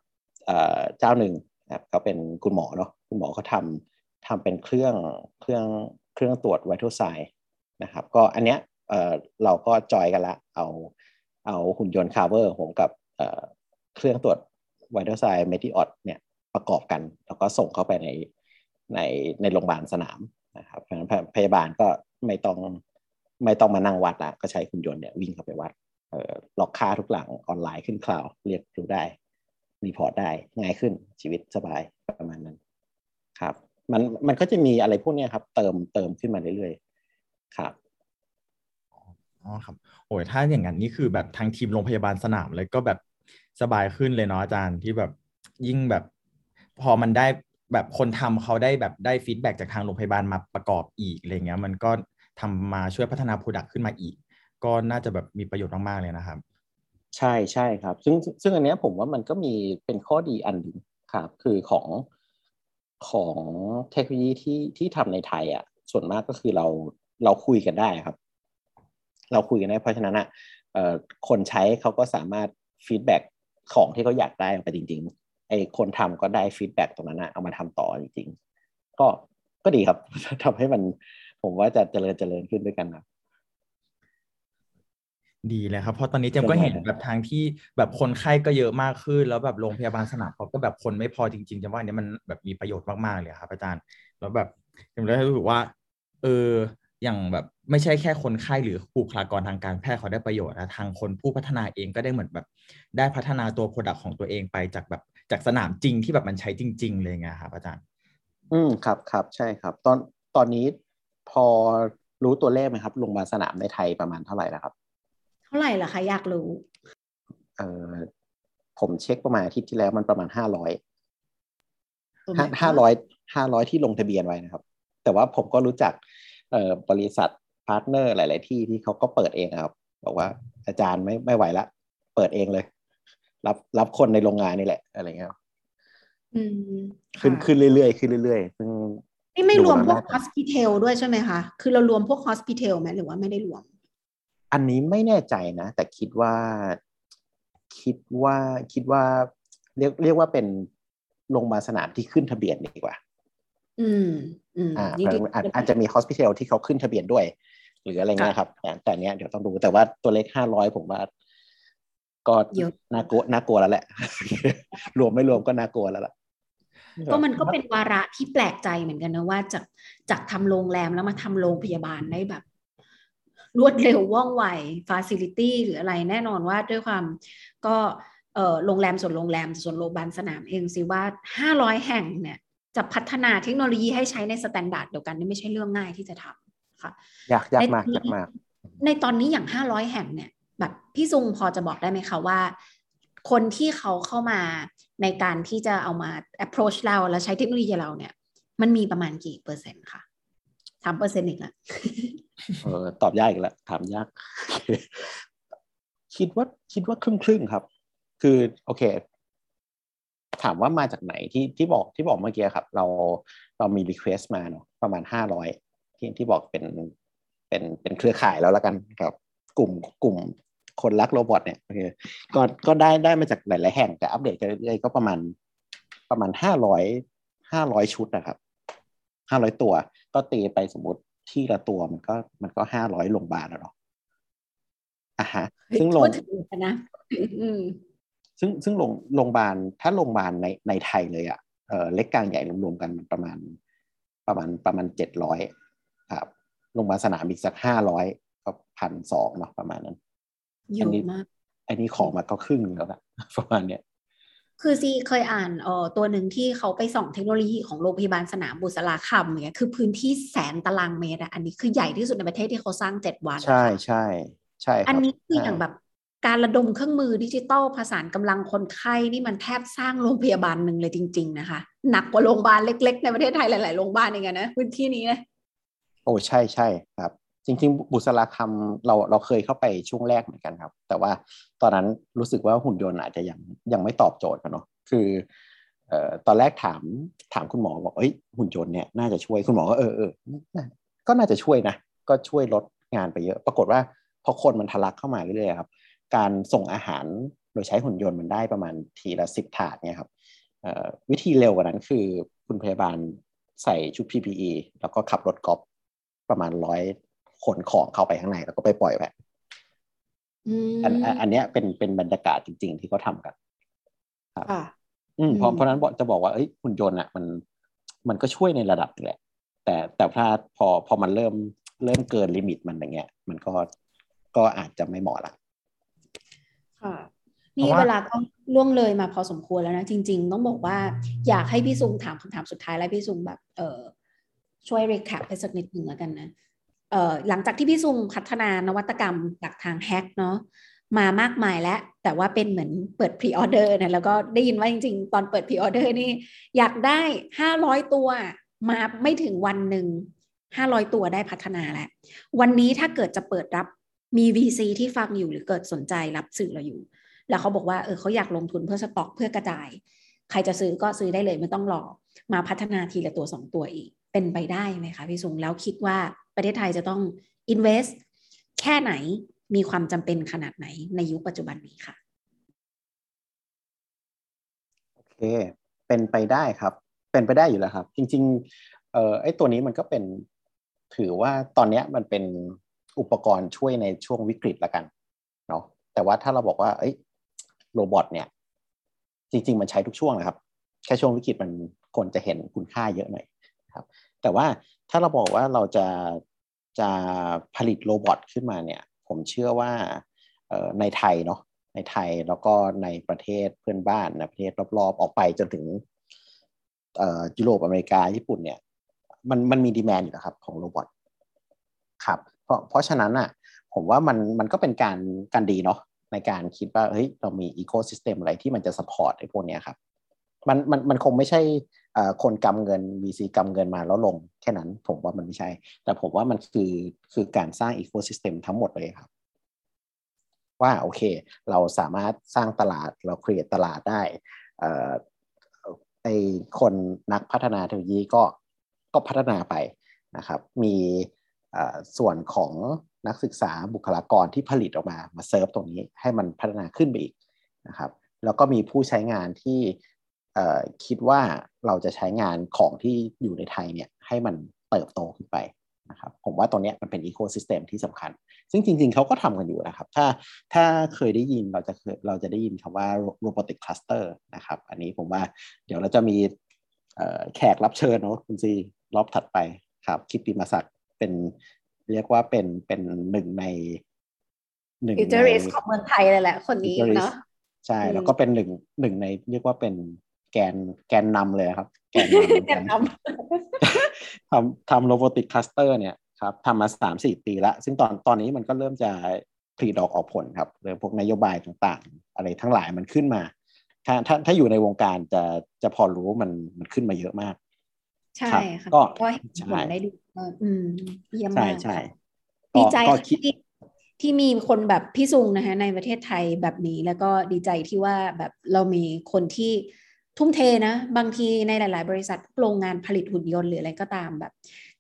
เจ้าหนึ่ง นะครับเขาเป็นคุณหมอเนาะคุณหมอเขาำทำเป็นเครื่องเครื่องเครื่องตรวจไวท์ไซน์นะครับ ก็อันเนี้ยเเราก็จอยกันละเอาเอาหุ่นยนต์คาร์เวอร์ผมกับเเครื่องตรวจไวท์ไซน์เมทิออดเนี่ยประกอบกัน แล้วก็ส่งเข้าไปในในในโรงพยาบาลสนามนะครับเพราะฉะนั้นพยาบาลก็ไม่ต้องไม่ต้องมานั่งวัดละก็ใช้หุ่นยนต์เนี่ยวิ่งเข้าไปวัดล็อกค่าทุกหลังออนไลน์ขึ้นคลาวเรียกดูได้ report ได้ง่ายขึ้นชีวิตสบายประมาณนั้นครับ มันมันก็จะมีอะไรพวกนี้ครับ เติมเติมขึ้นมาเรื่อยๆครับ
อ๋อครับโอ้ยถ้าอย่างนั้นนี่คือแบบทางทีมโรงพยาบาลสนามเลยก็แบบสบายขึ้นเลยเนาะอาจารย์ที่แบบยิ่งแบบ พอมันได้แบบคนทำเขาได้แบบได้ feedback จากทางโรงพยาบาลมาประกอบอีกอะไรเงี้ย มันก็ทำมาช่วยพัฒนา product ขึ้นมาอีก ก็น่าจะแบบมีประโยชน์มากๆเลยนะครับ
ใช่ใช่ครับ ซึ่งซึ่งอันเนี้ยผมว่ามันก็มีเป็นข้อดีอันหนึ่งครับคือของของเทคโนโลยีที่ที่ทำในไทยอะ ส่วนมากก็คือเราเราคุยกันได้ครับ เราคุยกันได้เพราะฉะนั้นอะเอ่อคนใช้เขาก็สามารถ feedback ของที่เขาอยากได้ออกไปจริงๆไอ้คนทำก็ได้ feedback ตรงนั้นอะเอามาทำต่อจริงๆก็ก็ดีครับทำให้มันผมว่าจะเจริญเจริญขึ้นด้วยกันครับ
ดีเลยครับ เพราะตอนนี้เจมก็เห็นแบบทางที่แบบคนไข้ก็เยอะมากขึ้น แล้วแบบโรงพยาบาลสนามเขาก็แบบคนไม่พอจริงๆเจมว่าอันนี้มันแบบมีประโยชน์มากๆเลยครับอาจารย์ แล้วแบบเจมเลยรู้สึกว่า เอออย่างแบบไม่ใช่แค่คนไข้หรือบุคลากรทางการแพทย์เขาได้ประโยชน์นะทางคนผู้พัฒนาเองก็ได้เหมือนแบบ ได้พัฒนาตัว product ของตัวเองไปจากแบบจากสนามจริงที่แบบมันใช้จริง ๆ เลยไงครับอาจารย์
อืมครับครับใช่ครับ ตอนตอนนี้พอรู้ตัวเลขไหมครับโรงพยาบาลสนามในไทยประมาณเท่าไหร่แล้วครับ
เท่าไหร่ล่ะคะอยากรู้
เอ่อผมเช็คประมาณอาทิตย์ที่แล้วมันประมาณห้าร้อย
Oh my
ห้า
god
ห้าร้อยห้าร้อยที่ลงทะเบียนไว้นะครับ แต่ว่าผมก็รู้จักเอ่อบริษัท partner หลาย ๆ ที่ที่เขาก็เปิดเองครับ บอกว่าอาจารย์ไม่ไม่ไหวละ เปิดเองเลย รับรับคนในโรงงานนี่แหละ อะไรเงี้ย
อืม
ขึ้น
ค่ะ
ขึ้นเรื่อยๆขึ้นเรื่อยๆซึ่ง
นี่ไม่รวมพวก
ดูแล้วน่าจะ
hospital ด้วยใช่ไหมคะ คือเรารวมพวก hospital ไหมหรือว่าไม่ได้รวม
อันนี้ไม่แน่ใจนะ แต่คิดว่าคิดว่าคิดว่าเรียกเรียกว่าเป็นโรงพยาบาลสนามที่ขึ้นทะเบียนดีกว่า
อืมอืม
อ่า
นี่ดี
อาจอาจจะมี hospital ที่เขาขึ้นทะเบียนด้วย หรืออะไรเงี้ยครับแต่แต่เนี้ยเดี๋ยวต้องดูแต่ว่าตัวเลขห้าร้อยผมว่าก็
เยอะ
น่ากลัวน่ากลัวแล้วแหละ รวมไม่รวมก็น่ากลัวแล้วล่ะ
ก็มันก็เป็นวาระที่แปลกใจเหมือนกันนะว่าจากจากทำโรงแรมแล้วมาทำโรงพยาบาลได้แบบ รวดเร็วว่องไว facility หรืออะไรแน่นอนว่าด้วยความก็เออโรงแรมส่วนโรงแรมส่วนโรงพยาบาลสนามเองซีว่าห้าร้อยแห่งเนี่ยจะพัฒนาเทคโนโลยีให้ใช้ใน standard เดียวกันนี่ไม่ใช่เรื่องง่ายที่จะทำค่ะ
ยากยากมาก
ใน
ยากมาก
ในตอนนี้อย่างห้าร้อยแห่งเนี่ยแบบพี่ซุงพอจะบอกได้ไหมคะว่า คนที่เขาเข้ามาในการที่จะเอามา approach เรา แล้วใช้เทคโนโลยีเราเนี่ย มันมีประมาณกี่เปอร์เซ็นต์ค่ะสามเปอร์เซ็นต์อีกละ
เออตอบยากอีกแล้วถามยาก คิดว่าคิดว่าครึ่งครึ่งครับ คือโอเค ถามว่ามาจากไหนที่ที่บอกที่บอกเมื่อกี้ครับ เราเรามี request มาเนาะประมาณห้าร้อยที่ที่บอกเป็นเป็นเป็นเครือข่ายแล้วละกันครับ กลุ่มกลุ่มคนรักโรบอทเนี่ยโอเคก็ก็ได้ได้มาจากหลาย ๆ แห่งแต่อัปเดตกันเรื่อยๆก็ประมาณประมาณห้าร้อยห้าร้อยชุดนะครับ ห้าร้อยตัว ก็ตีไปสมมติที่ละตัวมันก็มันก็ห้าร้อยโรงพยาบาลแล้วเนาะอะฮะ ซึ่งโรง
พูดถึงกันนะอืม
ซึ่งซึ่งโรงโรงพยาบาลถ้าโรงพยาบาลในในไทยเลยอะ่ะเออเล็กกลางใหญ่รวมๆกันมันประมาณ ประมาณประมาณเจ็ดร้อยครับโรงพยาบาลสนามอีกสักห้าร้อยก็พันสองเนาะประมาณนั้น
เย
อัน
อะ
นี้
มาก
อันนี้ของมาก็ครึ่งหนึ่งแล้วนะประมาณเนี้ย
คือซีเคยอ่านเอ่อตัวหนึ่งที่เขาไปส่องเทคโนโลยีของโรงพยาบาลสนามบุษราคำเนี่ยคือพื้นที่แสนตารางเมตรอะอันนี้คือใหญ่ที่สุดในประเทศที่เขาสร้างเจ็ดวัน
ใช่ใช่ใช่ครับ
อันนี้คืออย่างแบบการระดมเครื่องมือดิจิตอลผสานกำลังคนไข้นี่มันแทบสร้างโรงพยาบาลหนึ่งเลยจริง ๆ นะคะ หนักกว่าโรงพยาบาลเล็ก ๆ ในประเทศไทยหลายๆโรงพยาบาลเองอะนะพื้นที่นี้นะ
โอ้ใช่ใช่ครับ จริง ๆ บุษราคำเราเราเคยเข้าไปช่วงแรกเหมือนกันครับ แต่ว่าตอนนั้นรู้สึกว่าหุ่นยนต์อาจจะยังยังไม่ตอบโจทย์กันเนาะคือเอ่อตอนแรกถามถามคุณหมอบอกเอ้ยหุ่นยนต์เนี่ยน่าจะช่วยคุณหมอก็เออเออก็น่าจะช่วยนะ ก็ช่วยลดงานไปเยอะ ปรากฏว่าพอคนมันทะลักเข้ามาเรื่อยๆครับ การส่งอาหารโดยใช้หุ่นยนต์มันได้ประมาณทีละสิบถาดเนี่ยครับวิธีเร็วกว่านั้นคือคุณพยาบาลใส่ชุด PPE แล้วก็ขับรถกอล์ฟประมาณร้อย ขนของเข้าไปข้างในแล้วก็ไปปล่อยแบบอันอันเนี้ยเป็นเป็นบรรยากาศจริง ๆ ที่เขาทากันครับอืมเพราะเพราะนั้นจะบอกว่าเอ้ยหุ่นยนต์อะมัน มันก็ช่วยในระดับนึงแหละ แต่แต่ถ้าพอพอมันเริ่มเริ่มเกิน limit มันอย่างเงี้ย มันก็ก็อาจจะไม่เหมาะละ
ค่ะนี่เวลาก็ล่วงเลยมาพอสมควรแล้วนะ จริง ๆ ต้องบอกว่าอยากให้พี่ซุงถามคำถามสุดท้ายแล้วพี่ซุงแบบ เออช่วย recap ให้สักนิดหนึ่งแล้วกันนะเอ่อ หลังจากที่พี่ซุงพัฒนานวัตกรรมจากทางแฮกเนาะมามากมายแล้ว แต่ว่าเป็นเหมือนเปิด pre-order นะแล้วก็ได้ยินว่าจริงๆ ตอนเปิด pre-order นี่ อยากได้ห้าร้อยตัว มาไม่ถึงวันหนึ่งห้าร้อยตัวได้พัฒนาแล้ว วันนี้ถ้าเกิดจะเปิดรับมี VC ที่ฟังอยู่หรือเกิดสนใจรับสื่อเราอยู่ แล้วเขาบอกว่าเออเขาอยากลงทุนเพื่อสต็อกเพื่อกระจาย ใครจะซื้อก็ซื้อได้เลยไม่ต้องรอมาพัฒนาทีละตัวสองตัวอีก เป็นไปได้ไหมคะพี่สุงแล้วคิดว่า ประเทศไทยจะต้อง invest แค่ไหนมีความจำเป็นขนาดไหนในยุคปัจจุบันนี้ค่ะ
โอเค เป็นไปได้ครับ เป็นไปได้อยู่แล้วครับ จริงๆ เอ่อไอ้ตัวนี้มันก็เป็นถือว่าตอนนี้มันเป็นอุปกรณ์ช่วยในช่วงวิกฤตละกันเนาะแต่ว่าถ้าเราบอกว่า เอ้ยโรบอทเนี่ย จริง ๆ มันใช้ทุกช่วงนะครับ แค่ช่วงวิกฤตมันคนจะเห็นคุณค่าเยอะหน่อยครับ แต่ว่าถ้าเราบอกว่าเราจะจะผลิตโรบอทขึ้นมาเนี่ย ผมเชื่อว่าในไทยเนาะในไทยแล้วก็ในประเทศเพื่อนบ้านนะประเทศรอบๆออกไปจนถึงยุโรปอเมริกาญี่ปุ่นเนี่ย มันมันมี demand อยู่นะครับของ robot ครับ เพราะเพราะฉะนั้นอะผมว่ามันมันก็เป็นการการดีเนาะในการคิดว่าเฮ้ยเรามี ecosystem อะไรที่มันจะ support ไอ้พวกนี้ครับ มันมันมันคงไม่ใช่คนกำเงิน VC กำเงินมาแล้วลงแค่นั้นผมว่ามันไม่ใช่ แต่ผมว่ามันคือคือการสร้าง ecosystem ทั้งหมดเลยครับ ว่าโอเค เราสามารถสร้างตลาดเรา create ตลาดได้ไอคนนักพัฒนาเทคโนโลยีก็ก็พัฒนาไปนะครับ มีส่วนของนักศึกษาบุคลากรที่ผลิตออกมามาเซิร์ฟตรงนี้ให้มันพัฒนาขึ้นไปอีกนะครับ แล้วก็มีผู้ใช้งานที่ คิดว่าเราจะใช้งานของที่อยู่ในไทยเนี่ยให้มันเติบโตขึ้นไปนะครับผมว่าตรงนี้มันเป็นอีโคซิสเต็มที่สำคัญ ซึ่งจริงๆ เขาก็ทำกันอยู่นะครับ ถ้าถ้าเคยได้ยินเราจะเราจะได้ยินคำว่า robotic cluster นะครับ อันนี้ผมว่าเดี๋ยวเราจะมีแขกรับเชิญเนาะคุณซีรอบถัดไปครับ คิดปีมาศักดิ์เป็นเรียกว่าเป็นเป็นหนึ่งใน
หนึ่งในของเมืองไทยเลยแหละคนนี้เนาะ
ใช่ แล้วก็เป็นหนึ่งหนึ่งในเรียกว่าเป็น แกนแกนนำเลยครับ แกนนำทำทำโรบอติกคลัสเตอร์เนี่ยครับทำมาสามสี่ปีละซึ่งตอนตอนนี้มันก็เริ่มจะผลิดอกออกผลครับเรื่องพวกนโยบายต่างๆ อะไรทั้งหลายมันขึ้นมา ถ้าถ้าถ้าอยู่ในวงการจะจะพอรู้มันมันขึ้นมาเยอะมาก
ใช่ค่ะก็เห็นได้ดูอืมเยี่ยมมากใช่ดีใจที่ที่มีคนแบบพี่ซุงนะคะในประเทศไทยแบบนี้แล้วก็ดีใจที่ว่าแบบเรามีคนที่ ทุ่มเทนะ บางทีในหลาย ๆ บริษัทโรงงานผลิตหุ่นยนต์หรืออะไรก็ตามแบบ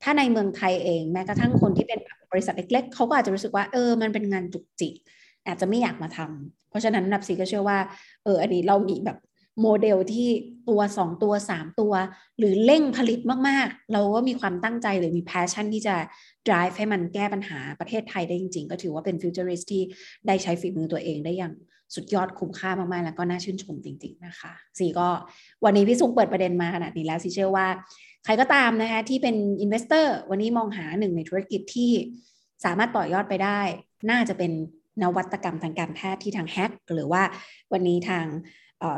ถ้าในเมืองไทยเองแม้กระทั่งคนที่เป็นบริษัทเล็ก ๆเขาก็อาจจะรู้สึกว่าเออมันเป็นงานจุกจิกอาจจะไม่อยากมาทำเพราะฉะนั้นนับซีก็เชื่อว่าเอออันนี้เรามีแบบโมเดลที่ตัวสองตัวสามตัว หรือเร่งผลิตมาก ๆ เราก็มีความตั้งใจหรือมี passion ที่จะ drive ให้มันแก้ปัญหาประเทศไทยได้จริง ๆ ก็ถือว่าเป็น futurist ที่ได้ใช้ฝีมือตัวเองได้อย่าง สุดยอดคุ้มค่ามากๆ แล้วก็น่าชื่นชมจริง ๆ นะคะสีก็วันนี้พี่สุงเปิดประเด็นมาขนาดนี้แล้วสิเชื่อว่า ใครก็ตามนะคะที่เป็น investor วันนี้มองหาหนึ่งในธุรกิจที่สามารถต่อยอดไปได้ น่าจะเป็นนวัตกรรมทางการแพทย์ที่ทางแฮกหรือว่าวันนี้ทาง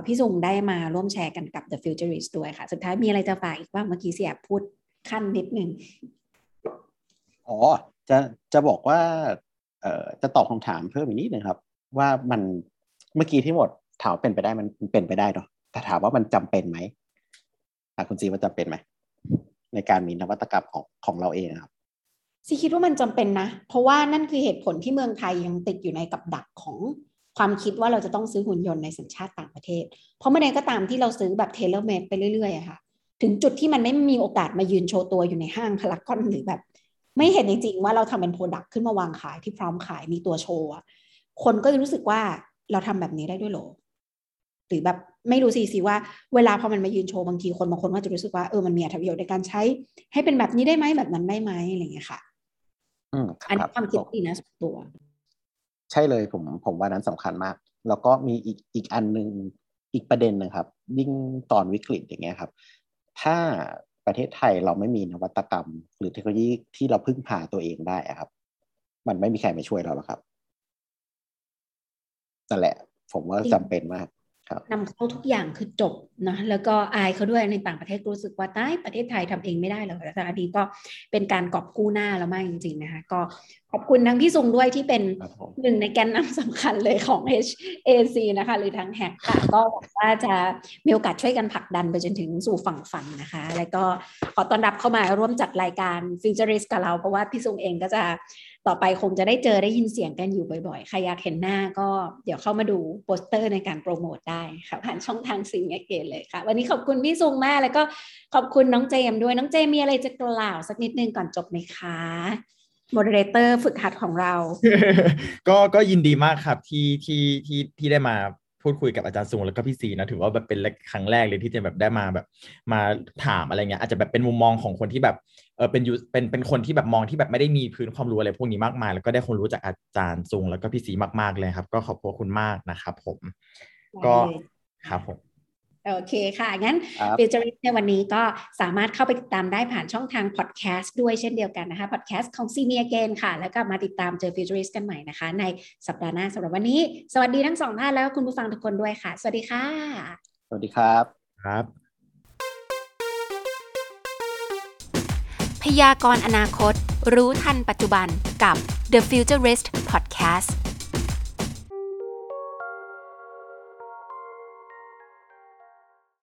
พี่สุงได้มาร่วมแชร์กันกับ The Futurist ด้วยค่ะ สุดท้ายมีอะไรจะฝากอีกบ้างเมื่อกี้เสียพูดขั้นนิดนึง
อ๋อ จะจะบอกว่า เอ่อจะตอบคำถามเพิ่มอีกนิดนึงครับ ว่ามัน เมื่อกี้ที่หมดถามเป็นไปได้มันเป็นไปได้เนาะแต่ถามว่ามันจำเป็นไหมอะคุณซีว่าจำเป็นไหมในการมีนวัตกรรมของของเราเองครับ
ซีคิดว่ามันจำเป็นนะ เพราะว่านั่นคือเหตุผลที่เมืองไทยยังติดอยู่ในกับดักของความคิดว่าเราจะต้องซื้อหุ่นยนต์ในสัญชาติต่างประเทศ เพราะเมื่อใดก็ตามที่เราซื้อแบบ telemed ไปเรื่อยๆค่ะ ถึงจุดที่มันไม่มีโอกาสมายืนโชว์ตัวอยู่ในห้างพารากอนหรือแบบ ไม่เห็นจริงๆว่าเราทำเป็น product ขึ้นมาวางขายที่พร้อมขายมีตัวโชว์คนก็จะรู้สึกว่า เราทำแบบนี้ได้ด้วยเหรอหรือแบบไม่รู้สิซีว่าเวลาพอมันมายืนโชว์บางทีคนบางคนก็จะรู้สึกว่าเออมันมีอรรถประโยชน์ในการใช้ ให้เป็นแบบนี้ได้ไหมแบบนั้นได้ไหมอะไรอย่างเงี้ยค่ะ
อืม
อัน
ครั
นี้
บ
ความคิดดีนะส่วนตัว
ใช่เลยผมผมว่านั้นสำคัญมาก แล้วก็มีอีกอีกอันหนึ่งอีกประเด็นหนึ่งครับ ยิ่งตอนวิกฤตอย่างเงี้ยครับ ถ้าประเทศไทยเราไม่มีนวัตกรรม หรือเทคโนโลยีที่เราพึ่งพาตัวเองได้อะครับ มันไม่มีใครมาช่วยเราหรอกครับ นั่นแหละ ผมว่า
จริง
จำเป็นมากครับ
นำเข้าทุกอย่างคือจบนะแล้วก็อายเขาด้วยในต่างประเทศรู้สึกว่าใต้ประเทศไทยทำเองไม่ได้หรอกแต่อันนี้ก็เป็นการกอบกู้หน้าแล้วมากจริงๆนะคะก็ขอบคุณทั้งพี่ซุงด้วยที่เป็น
ครับผม
หนึ่งในแกนนำสำคัญเลยของ HAC นะคะ หรือทางแฮกค่ะก็หวังว่าจะมีโอกาสช่วยกันผลักดันไปจนถึงสู่ฝั่งฝันนะคะ แล้วก็ขอต้อนรับเข้ามาร่วมจัดรายการ Futurist กับเรา เพราะว่าพี่ซุงเองก็จะ ต่อไปคงจะได้เจอได้ยินเสียงกันอยู่บ่อยๆ ใครอยากเห็นหน้าก็เดี๋ยวเข้ามาดูโปสเตอร์ในการโปรโมทได้ค่ะผ่านช่องทางซิงเกตเลยค่ะ วันนี้ขอบคุณพี่ซุงมากแล้วก็ขอบคุณน้องเจมด้วยน้องเจมมีอะไรจะกล่าวสักนิดนึงก่อนจบไหมคะ moderator ฝึกหัดของเรา
ก็ก็ยินดีมากครับที่ที่ที่ที่ได้มาพูดคุยกับอาจารย์ซุงแล้วก็พี่ซีนะถือว่าแบบเป็นครั้งแรกเลยที่จะแบบได้มาแบบ มาถามอะไรเงี้ยอาจจะแบบเป็นมุมมองของคนที่แบบ เออเป็นยูเป็นเป็นคนที่แบบมองที่แบบไม่ได้มีพื้นความรู้อะไรพวกนี้มากมาย แล้วก็ได้ความรู้จากอาจารย์ซุงแล้วก็พี่ซีมาก ๆเลยครับ ก็ขอบพระคุณมากนะครับผม ก็
ได้เลย
ครับผม
โอเคค่ะ งั้น
ครับ
Futurist ในวันนี้ก็สามารถเข้าไปติดตามได้ผ่านช่องทางพอดแคสต์ด้วยเช่นเดียวกันนะคะพอดแคสต์ของซีเนียเกนค่ะ แล้วก็มาติดตามเจอฟิวเจอริสกันใหม่นะคะ ในสัปดาห์หน้าสำหรับวันนี้ สวัสดีทั้งสองท่านแล้วก็คุณผู้ฟังทุกคนด้วยค่ะ สวัสดีค่ะ
สวัสดีครับ
ครับ
พยากรณ์อนาคต รู้ทันปัจจุบันกับ The Futurist Podcast